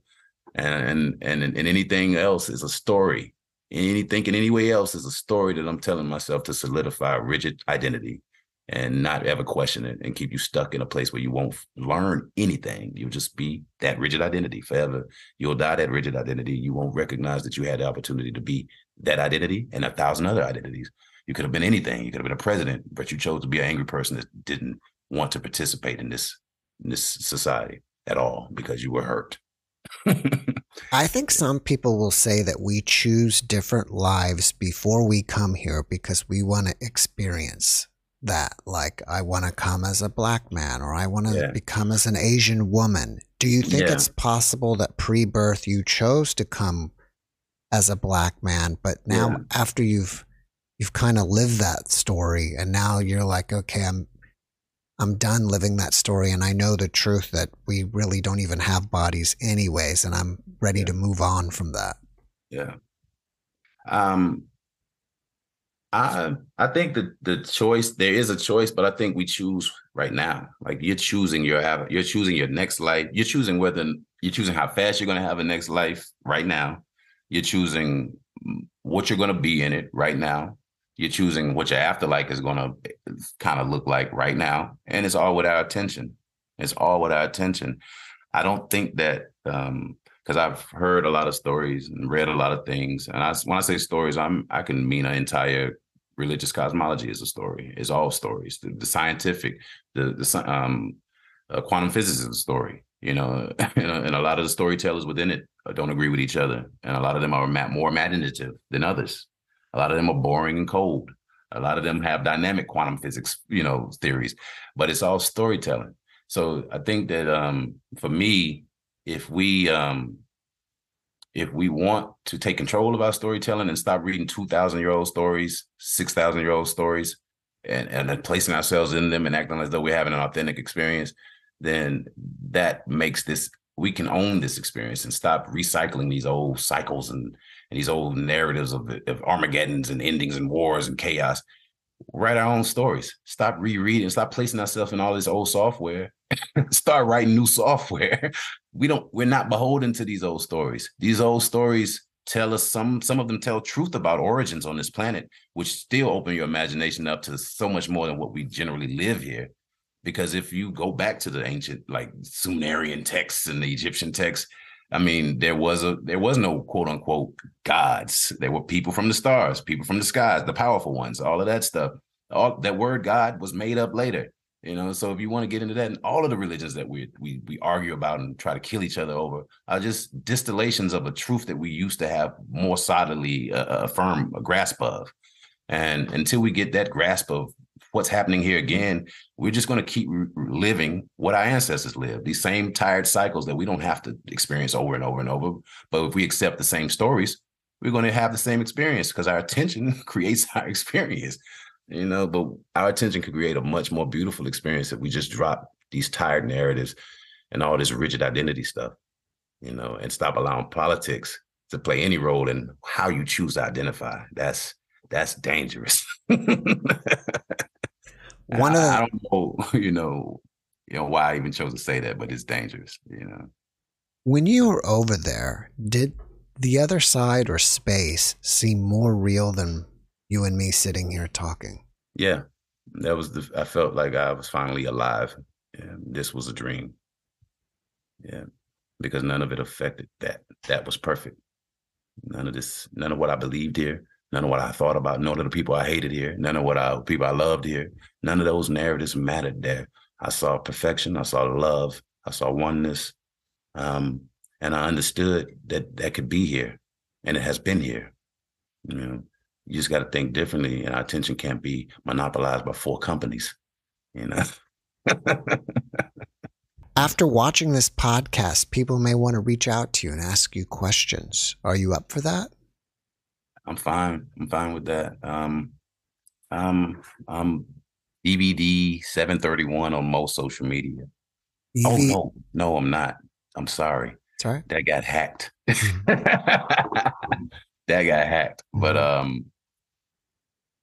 and and and, anything else is a story. Anything in any way else is a story that I'm telling myself to solidify rigid identity and not ever question it and keep you stuck in a place where you won't learn anything. You'll just be that rigid identity forever. You'll die that rigid identity. You won't recognize that you had the opportunity to be that identity and a thousand other identities. You could have been anything. You could have been a president, but you chose to be an angry person that didn't want to participate in this in this society at all because you were hurt. I think some people will say that we choose different lives before we come here because we want to experience that. Like, I want to come as a black man or I want to yeah. become as an Asian woman. Do you think yeah. it's possible that pre birth you chose to come as a black man, but now yeah. after you've you've kind of lived that story and now you're like, okay, I'm I'm done living that story and I know the truth that we really don't even have bodies anyways and I'm ready to move on from that. Yeah. Um I I think that the choice there is a choice but I think we choose right now. Like you're choosing your you're choosing your next life. You're choosing whether you're choosing how fast you're going to have a next life right now. You're choosing what you're going to be in it right now you're choosing what your afterlife is going to kind of look like right now and it's all with our attention it's all with our attention i don't think that um because i've heard a lot of stories and read a lot of things. And i when i say stories i'm i can mean an entire religious cosmology is a story. It's all stories. The, the scientific the the um uh, quantum physics is a story you know? And a lot of the storytellers within it don't agree with each other. And a lot of them are more imaginative than others. A lot of them are boring and cold. A lot of them have dynamic quantum physics, you know, theories, but it's all storytelling. So I think that um, for me, if we um, if we want to take control of our storytelling and stop reading two thousand year old stories, six thousand year old stories, and and placing ourselves in them and acting as though we're having an authentic experience, then that makes this we can own this experience and stop recycling these old cycles and and these old narratives of, of Armageddons and endings and wars and chaos. Write our own stories. Stop rereading. Stop placing ourselves in all this old software. Start writing new software. We don't. We're not beholden to these old stories. These old stories tell us some. Some of them tell truth about origins on this planet, which still open your imagination up to so much more than what we generally live here. Because if you go back to the ancient, like Sumerian texts and the Egyptian texts, I mean, there was a there was no quote unquote gods. There were people from the stars, people from the skies, the powerful ones, all of that stuff. All that word God was made up later. You know, so if you want to get into that, and all of the religions that we we we argue about and try to kill each other over are just distillations of a truth that we used to have more solidly uh, a firm grasp of. And until we get that grasp of what's happening here again, we're just going to keep living what our ancestors lived, these same tired cycles that we don't have to experience over and over and over. But if we accept the same stories, we're going to have the same experience because our attention creates our experience, you know. But our attention could create a much more beautiful experience if we just drop these tired narratives and all this rigid identity stuff, you know, and stop allowing politics to play any role in how you choose to identify. That's that's dangerous. One of the, I don't know, you know, you know why I even chose to say that, but it's dangerous, you know. When you were over there, did the other side or space seem more real than you and me sitting here talking? Yeah, that was the. I felt like I was finally alive. and this was a dream. Yeah, because none of it affected that. That was perfect. None of this, none of what I believed here, none of what I thought about, none of the people I hated here, none of what I people I loved here. None of those narratives mattered there. I saw perfection, I saw love, I saw oneness. Um, and I understood that that could be here and it has been here. You know, you just got to think differently, and our attention can't be monopolized by four companies. You know. After watching this podcast, people may want to reach out to you and ask you questions. Are you up for that? I'm fine. I'm fine with that. Um, um, I'm DVD 731 on most social media. EV- oh no, no, I'm not. I'm sorry. Sorry. That got hacked. Mm-hmm. that got hacked. Mm-hmm. But um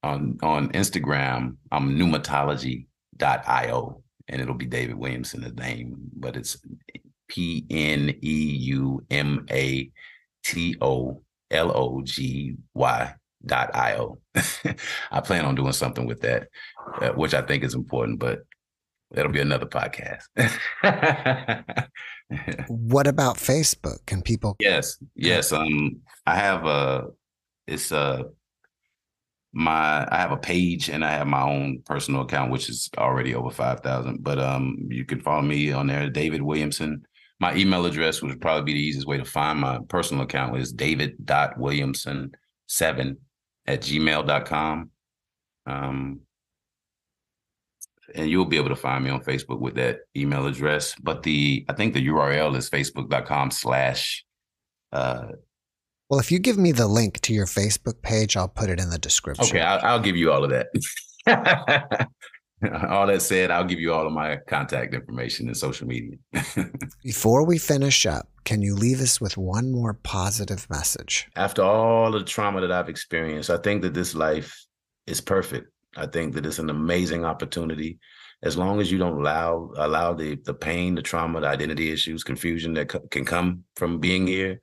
on on Instagram, I'm pneumatology.io and it'll be David Williamson the name, but it's P N E U M A T O L O G Y dot io. I plan on doing something with that, uh, which I think is important, but that'll be another podcast. what about Facebook? Can people? Yes, yes. Um, I have a. It's a my I have a page and I have my own personal account, which is already over five thousand. But um, you can follow me on there, David Williamson. My email address would probably be the easiest way to find my personal account is david.williamson7 at gmail.com. Um, and you'll be able to find me on Facebook with that email address. But the I think the URL is facebook.com slash uh well, if you give me the link to your Facebook page, I'll put it in the description. Okay, I'll, I'll give you all of that. all that said, I'll give you all of my contact information and social media. Before we finish up, can you leave us with one more positive message? After all the trauma that I've experienced, I think that this life is perfect. I think that it's an amazing opportunity. As long as you don't allow allow the the pain, the trauma, the identity issues, confusion that c- can come from being here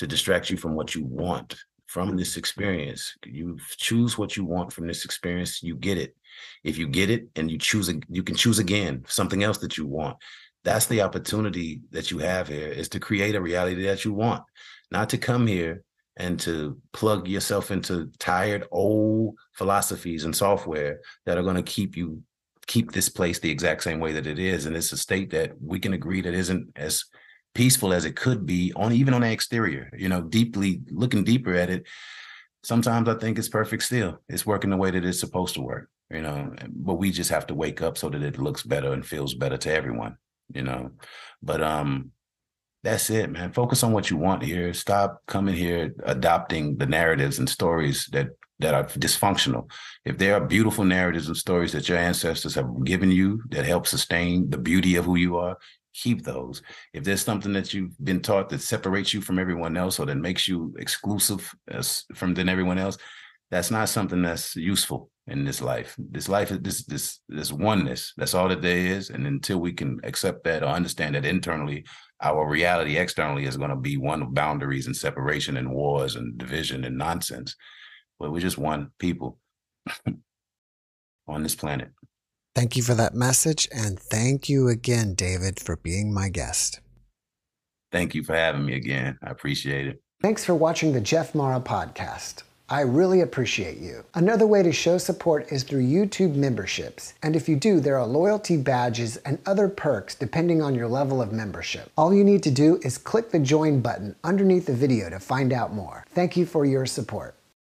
to distract you from what you want from mm. this experience. You choose what you want from this experience, you get it. If you get it and you choose, you can choose again something else that you want. That's the opportunity that you have here is to create a reality that you want, not to come here and to plug yourself into tired old philosophies and software that are going to keep you keep this place the exact same way that it is and it's a state that we can agree that isn't as peaceful as it could be on even on the exterior you know deeply looking deeper at it sometimes i think it's perfect still. It's working the way that it's supposed to work you know but we just have to wake up so that it looks better and feels better to everyone you know? But um that's it man. Focus on what you want here. Stop coming here adopting the narratives and stories that that are dysfunctional. If there are beautiful narratives and stories that your ancestors have given you that help sustain the beauty of who you are keep those. If there's something that you've been taught that separates you from everyone else or that makes you exclusive from than everyone else, that's not something that's useful in this life. This life is this this this oneness. That's all that there is. And until we can accept that or understand that internally, our reality externally is going to be one of boundaries and separation and wars and division and nonsense. But we're just one people on this planet. Thank you for that message. And thank you again, David, for being my guest. Thank you for having me again. I appreciate it. Thanks for watching the Jeff Mara podcast. I really appreciate you. Another way to show support is through YouTube memberships. And if you do, there are loyalty badges and other perks depending on your level of membership. All you need to do is click the join button underneath the video to find out more. Thank you for your support.